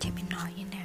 thì mình nói như thế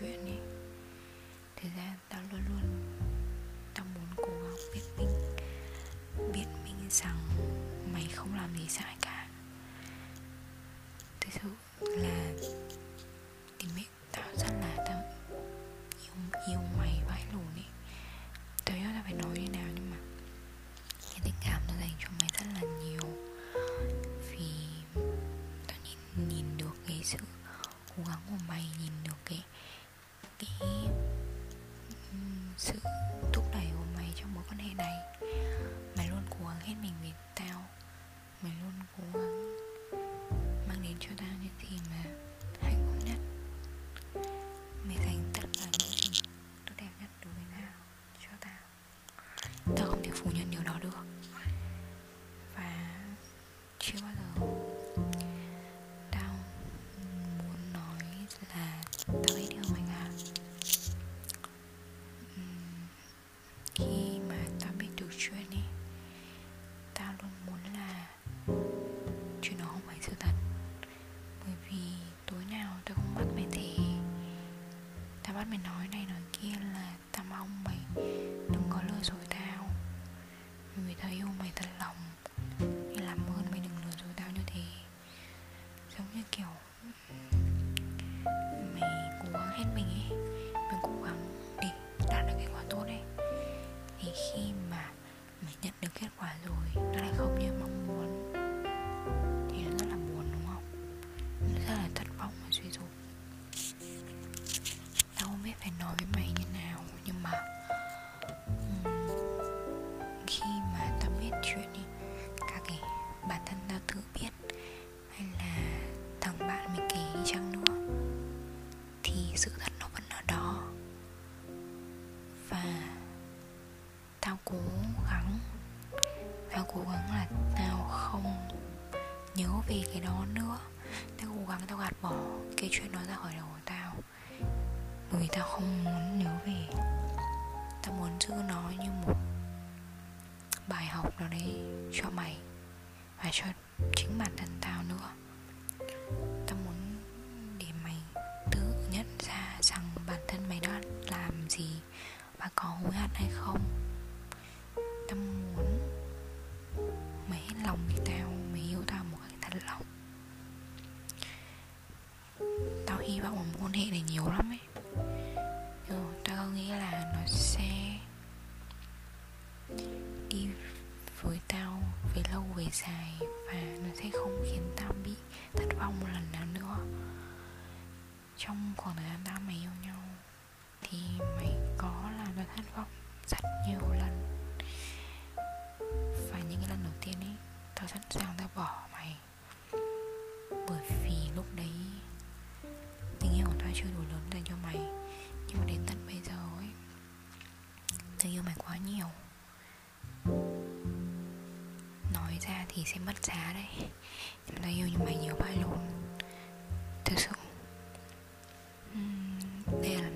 chuyện ấy thế ra tao luôn luôn, tao muốn cố gắng biết mình biết mình rằng mày không làm gì sai cả. Thực sự là tìm mẹ tao rất là tao yêu yêu mày vãi lồn ấy mà mình nhận được kết quả rồi, nó lại không như mong muốn. Thì nó rất là buồn, đúng không? Nó rất là thất vọng và suy sụp. Tao không biết phải nói với mày về cái đó nữa. Tao cố gắng tao gạt bỏ cái chuyện đó ra khỏi đầu của tao. Bởi vì tao không muốn nhớ về. Tao muốn giữ nó như một bài học nào đấy cho mày và cho chính bản thân tao nữa. Tao muốn để mày tự nhận ra rằng bản thân mày đã làm gì và có hối hận hay không. dài và nó sẽ không khiến ta bị thất vọng một lần nào nữa. Trong khoảng thời gian ta mày yêu nhau thì mày có làm ta thất vọng rất nhiều lần. Và những cái lần đầu tiên ấy, tao sẵn sàng tao bỏ mày. Bởi vì lúc đấy tình yêu của tao chưa đủ lớn dành cho mày. Nhưng mà đến tận bây giờ ấy, tình yêu mày quá nhiều nói ra thì sẽ mất giá đấy. Em nói yêu nhưng mà nhiều bài luôn. Thật sự. Uhm, đây là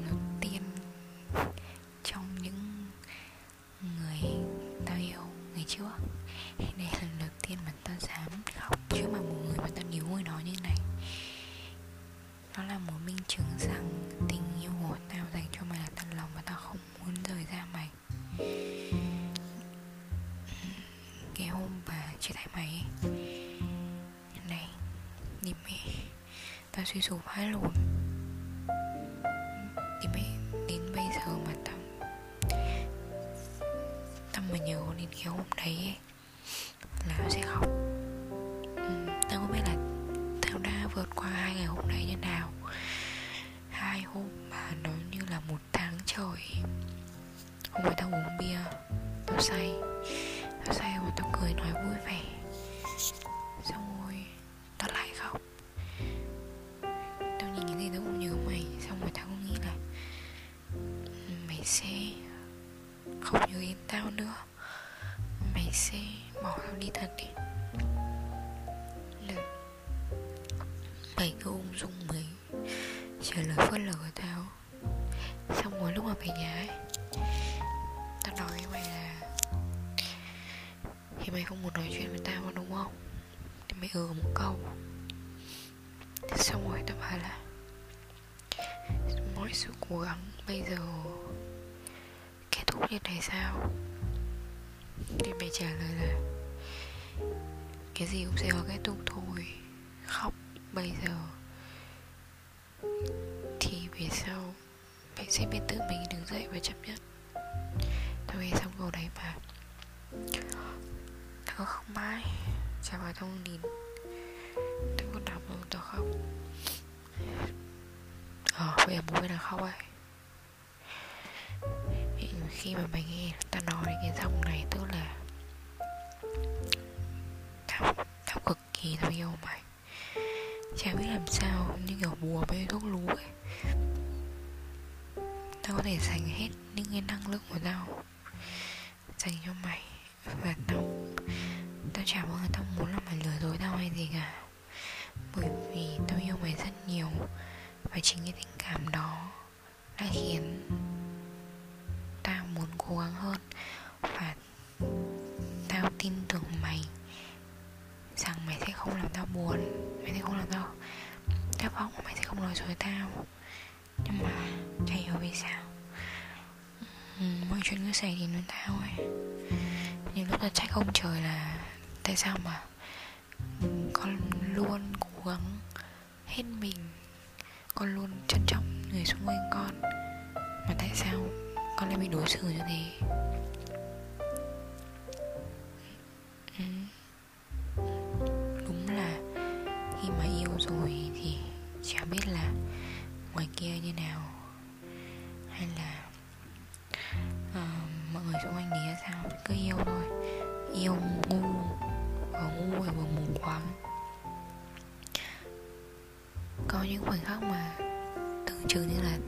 suy sụp hết luôn. Thì mới đến bây giờ mà tâm tâm mà nhớ đến cái hôm đấy ấy, là sẽ khóc ừ, tao không biết là tao đã vượt qua hai ngày hôm đấy như nào. Hai hôm mà nó như là một tháng trời. Hôm ấy tao uống bia tao say. Tao say mà tao cười nói vui vẻ. Xong rồi tao nhìn cũng nhớ mày, xong rồi tao cũng nghĩ là ừ, mày sẽ không nhớ đến tao nữa. Mày sẽ bỏ tao đi thật đi. Là mày cứ ung dung mày trả lời phớt lờ của tao. Xong rồi lúc mà về nhà ấy, tao nói với mày là, thì mày không muốn nói chuyện với tao đúng không? Thì mày ừ một câu. Xong rồi tao bảo là mọi sự cố gắng. Bây giờ kết thúc như này sao? Thì mày trả lời là cái gì cũng sẽ có kết thúc thôi. Khóc bây giờ thì về sau mày sẽ biết tự mình đứng dậy và chấp nhận. Tôi nghe xong câu đấy mà tao khóc mãi. Chả phải thông nhìn tôi còn đọc rồi tao khóc ờ bây giờ bố mày đang khóc ấy. Khi mà mày nghe ta nói cái dòng này, tức là tao tao cực kỳ tao yêu mày. Chả biết làm sao, như kiểu bùa với thuốc lú ấy. Tao có thể dành hết những cái năng lượng của tao dành cho mày và tao tao chả bao giờ tao muốn là mày lừa dối tao hay gì cả. Bởi vì tao yêu mày rất nhiều và chính cái tình cảm đó đã khiến tao muốn cố gắng hơn. Và tao tin tưởng mày rằng mày sẽ không làm tao buồn, mày sẽ không làm tao thất vọng, mày sẽ không nói dối tao. Nhưng mà chả hiểu vì sao. Ừ, mọi chuyện cứ xảy đến với tao ấy. Nhiều lúc ta trách ông trời là tại sao mà con luôn cố gắng hết mình con luôn trân trọng người xung quanh con. Mà tại sao con lại bị đối xử như thế? Ừ. đúng là khi mà yêu rồi thì chả biết là ngoài kia như nào. Hay là uh, mọi người xung quanh nghĩ sao? Cứ yêu thôi. Yêu ngu vừa ngu và vừa mù quáng có những khoảnh khắc mà tưởng chừng như là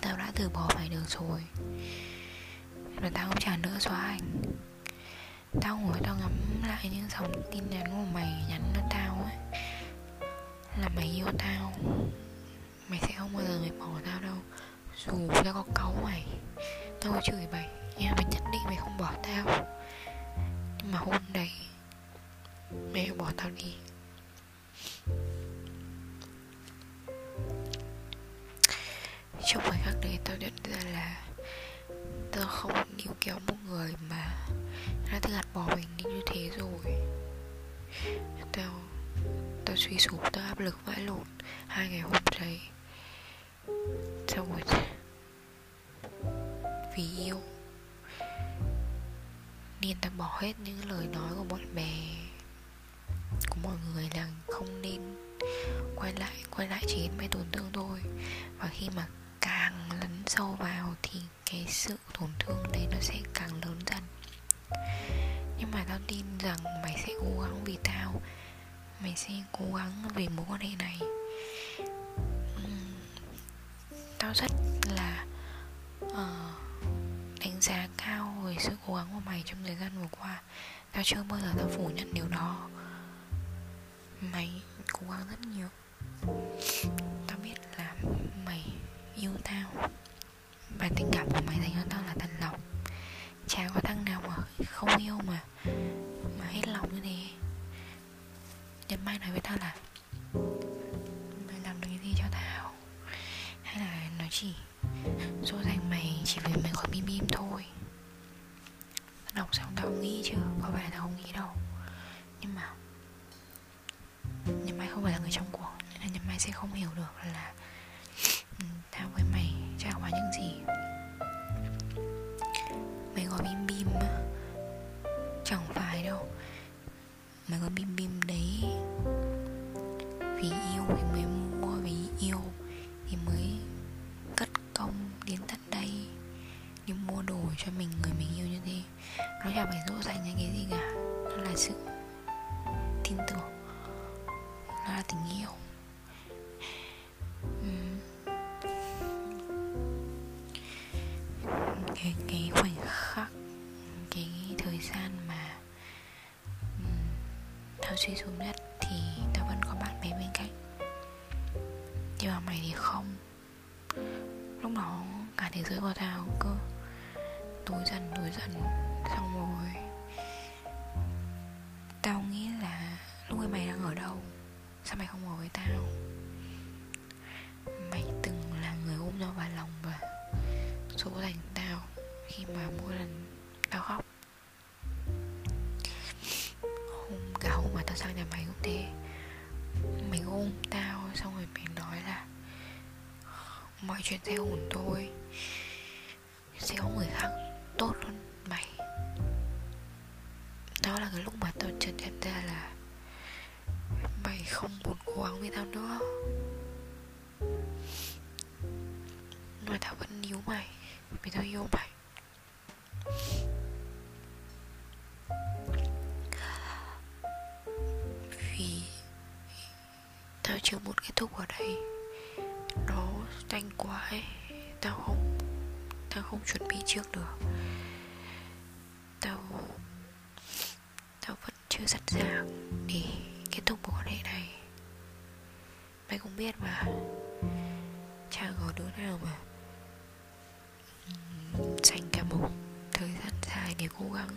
tao đã từ bỏ mày được rồi. Rồi tao không trả nữa xóa ảnh. Tao ngồi tao ngắm lại những dòng tin nhắn của mày nhắn cho tao ấy, là mày yêu tao. Mày sẽ không bao giờ mày bỏ tao đâu. Dù tao có cáu mày, tao có chửi mày, nhưng mà nhất định mày không bỏ tao. Nhưng mà hôm đấy mày bỏ tao đi. Khoảnh tao nhận ra là tao không níu kéo một người mà đã tự gạt bỏ mình đi như thế rồi. Tao tao suy sụp, tao áp lực vãi lộn. Hai ngày hôm đấy xong rồi vì yêu. Nên tao bỏ hết những lời nói của bạn bè, của mọi người là không nên quay lại quay lại chỉ mới tổn thương thôi. Và khi mà càng lấn sâu vào thì cái sự tổn thương đấy nó sẽ càng lớn dần. Nhưng mà tao tin rằng mày sẽ cố gắng vì tao. Mày sẽ cố gắng vì mối quan hệ này. Tao rất là uh, đánh giá cao về sự cố gắng của mày trong thời gian vừa qua. Tao chưa bao giờ tao phủ nhận điều đó. Mày cố gắng rất nhiều. Tao biết là mày yêu tao. Và tình cảm của mày dành cho tao là thật lòng. Chả có thằng nào mà không yêu mà mà hết lòng như thế. Nhật mai nói với tao là mày làm được cái gì cho tao? Hay là nó chỉ dỗ dành mày chỉ vì mày có bim bim thôi? Đọc xong tao nghĩ chứ, có phải là tao không nghĩ đâu. Nhưng mà nhưng mai không phải là người trong cuộc là nhưng mai sẽ không hiểu được là tao với mày trải qua những gì. Mày gọi bim bim chẳng phải đâu. Mày gọi bim bim đấy. Vì yêu thì mới mua suy sụp nhất thì tao vẫn có bạn bè bên cạnh. Nhưng mà mày thì không. Lúc đó cả thế giới của tao cơ tối dần tối dần, xong rồi tao nghĩ là lúc ấy mày đang ở đâu? Sao mày không ở với tao? Mày từng là người ôm nhau vào lòng và dỗ dành tao khi mà mỗi lần tao khóc? Tao sang nhà mày cũng thế. Mày ôm tao, xong rồi mày nói là, mọi chuyện sẽ ổn thôi. Sẽ có người khác tốt hơn mày. Đó là cái lúc mà tao chợt nhận ra là mày không muốn cố gắng với tao nữa. Mà tao vẫn níu mày, vì tao yêu mày. Chưa muốn kết thúc ở đây. Nó nhanh quá ấy. Tao không tao không chuẩn bị trước được. Tao tao vẫn chưa sẵn sàng để kết thúc mối quan hệ này. Mày cũng biết mà. Chả có đứa nào mà dành cả một thời gian dài để cố gắng,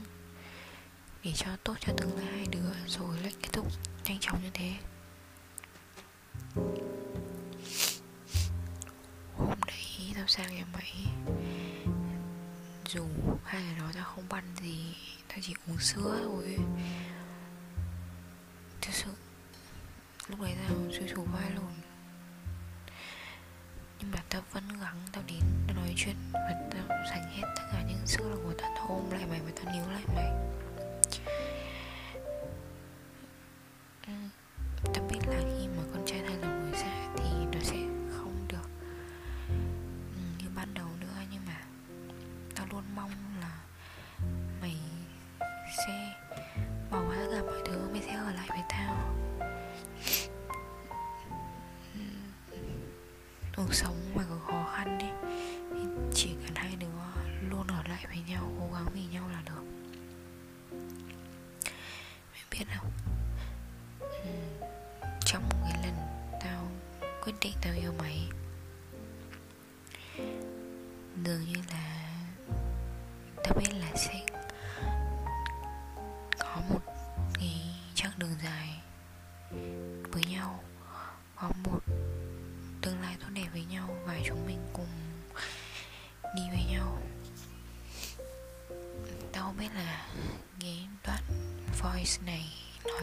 để cho tốt cho tương lai hai đứa rồi lại kết thúc nhanh chóng như thế hôm đấy, tao sang nhà mày. Dù hai ngày đó tao không băn gì, tao chỉ uống sữa thôi. Thực sự, lúc đấy tao suy sụp vai luôn. Nhưng mà tao vẫn gắng, tao đến tao nói chuyện và tao dành hết tất cả những sức lực của tao tao ôm lại mày và tao níu lại mày.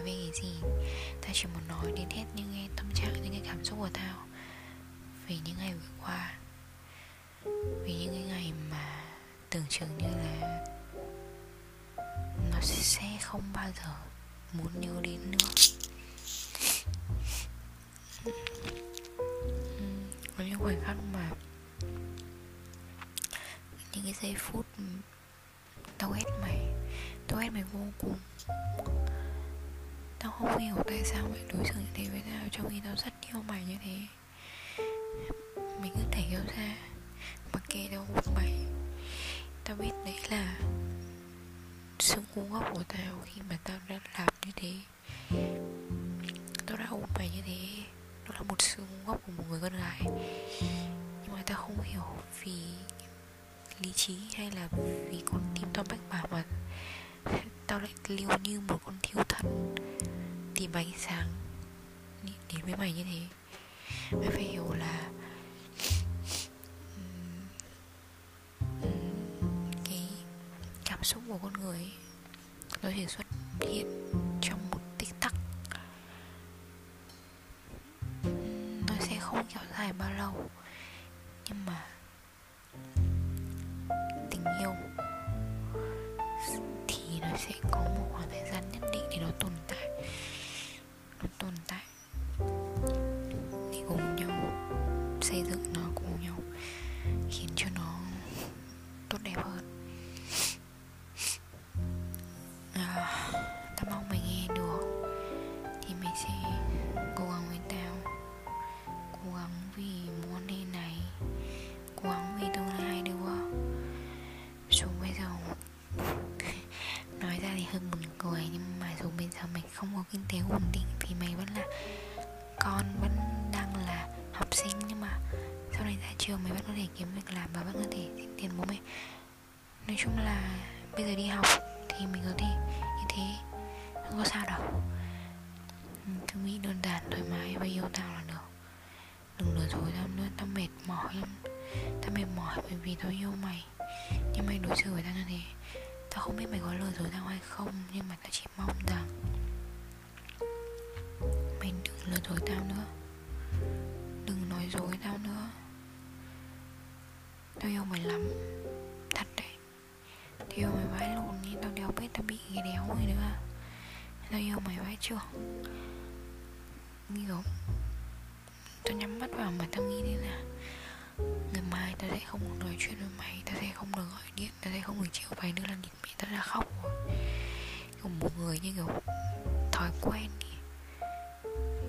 Về cái gì. Tao chỉ muốn nói đến hết những cái tâm trạng, những cái cảm xúc của tao về những ngày vừa qua. Vì những cái ngày mà tưởng chừng như là nó sẽ không bao giờ muốn nhớ đến nữa. Có những khoảnh khắc mà những cái giây phút tao ghét mày, tao ghét mày vô cùng tao không hiểu tại sao mày đối xử như thế với tao? Trong khi tao rất yêu mày như thế. Mình cứ thể hiểu ra. Mặc kệ tao cũng mày. Tao biết đấy là sự ngu ngốc của tao khi mà tao đã làm như thế. Tao đã ôm mày như thế. Đó là một sự ngu ngốc của một người con gái. Nhưng mà tao không hiểu vì lý trí hay là vì con tim tao bách bảo mà tao lại liêu như một con thiêu thần. Tìm ánh sáng. Đến với mày như thế. Mày phải hiểu là cái cảm xúc của con người ấy, nó chỉ xuất hiện trong một tích tắc. Nó sẽ không kéo dài bao lâu. Nhưng mà giờ mình không có kinh tế ổn định vì mày vẫn là con, vẫn đang là học sinh. Nhưng mà sau này ra trường mày vẫn có thể kiếm việc làm và vẫn có thể xin tiền bố mẹ. Nói chung là bây giờ đi học thì mình có thể như thế. Không có sao đâu. Ừ, cứ nghĩ đơn giản thoải mái và yêu tao là được. Đừng lừa dối tao nữa, tao mệt mỏi lắm. Tao mệt mỏi bởi vì tao yêu mày. Nhưng mày đối xử với tao như thế tao không biết mày có lừa dối tao hay không, nhưng mà tao chỉ mong rằng mày đừng lừa dối tao nữa. Đừng nói dối tao nữa. Tao yêu mày lắm, thật đấy. Tao yêu mày vãi lộn như tao đéo biết tao bị cái đéo rồi nữa tao yêu mày vãi chưa? Kiểu, tao nhắm mắt vào mà tao nghĩ thế là ngày mai ta sẽ không được nói chuyện với mày, ta sẽ không được gọi điện, ta sẽ không được chịu mày nữa là nhìn mẹ ta đã khóc rồi. Kiểu một người như kiểu thói quen ý.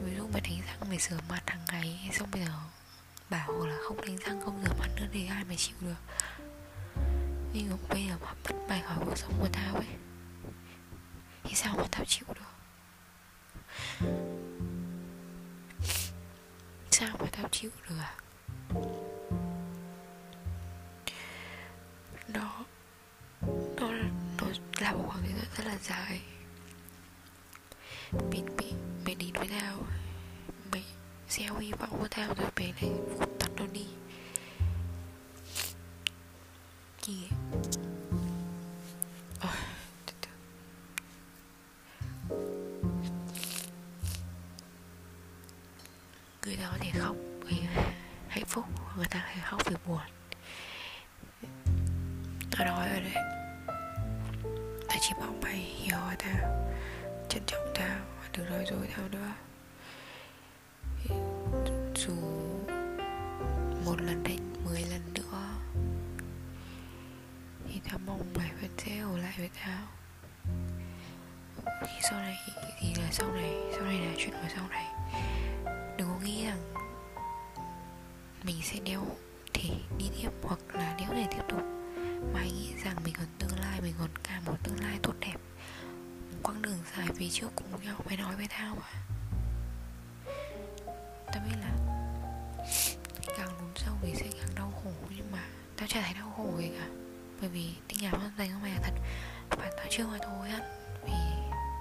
ví dụ mày đánh răng mày rửa mặt hàng ngày xong bây giờ bảo là không đánh răng, không rửa mặt nữa thì ai mà chịu được? Nhưng mà bây giờ mà mất mày khỏi cuộc sống của tao ấy, thì sao mà tao chịu được? Sao mà tao chịu được à? Là một khoảng thời gian rất là dài. Mình bị mày đến với tao mày gieo hy vọng của tao rồi mày lại vụt tắt nó đi. Gì tao chỉ mong mày hiểu tao, trân trọng tao và đừng nói dối tao nữa dù một lần hay mười lần nữa, thì tao mong mày vẫn sẽ ở lại với tao. Thì sau này, thì là sau này sau này là chuyện của sau này. Đừng có nghĩ rằng mình sẽ đeo thể đi tiếp hoặc là đeo này tiếp tục mà hãy nghĩ rằng mình còn tương lai, mình còn cả một tương lai tốt đẹp. Một quãng đường dài phía trước cùng nhau, mày nói với tao mà. Tao biết là càng lún sâu thì sẽ càng đau khổ, nhưng mà tao chả thấy đau khổ gì cả. Bởi vì tình cảm nó dành cho mày là thật. Và tao chưa mà thôi á, vì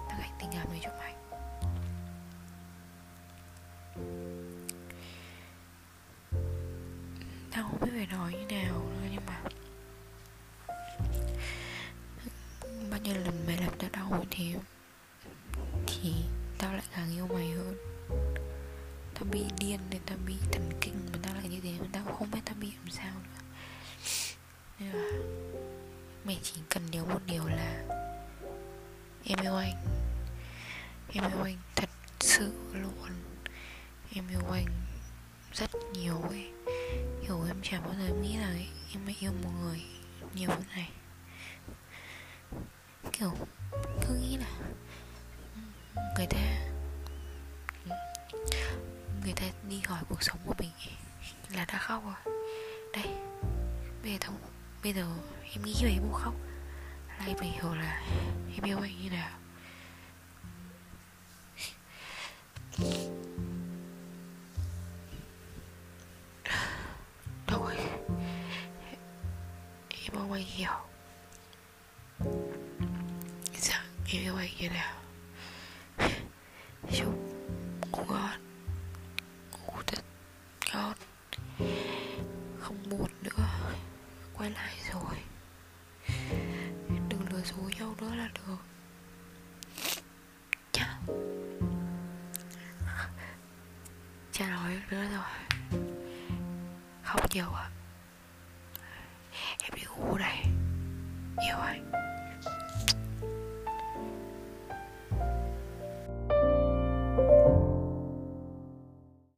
tao dành tình cảm này cho mày. Tao không biết phải nói như nào. Tao thì tao lại càng yêu mày hơn. Tao bị điên nên tao bị thần kinh mà tao lại như thế mà tao không biết tao bị làm sao nữa. Nên là mày chỉ cần nhớ một điều là em yêu anh. Em yêu anh thật sự luôn. Em yêu anh rất nhiều ấy. Hiểu em chẳng bao giờ nghĩ là em lại yêu một người nhiều như này kiểu, cứ nghĩ là người ta người ta đi hỏi cuộc sống của mình là đã khóc rồi. Đây, bây giờ thông, bây giờ em nghĩ về em khóc. Là em phải hiểu là em yêu anh như nào. Thôi, em mong anh hiểu em yêu anh như nào chúc ngủ ngon ngủ thật ngon. Không buồn nữa. Quay lại rồi. Đừng lừa dối nhau nữa là được. Chả chả nói nữa rồi. Khóc nhiều à Em đi ngủ đây. Yêu anh.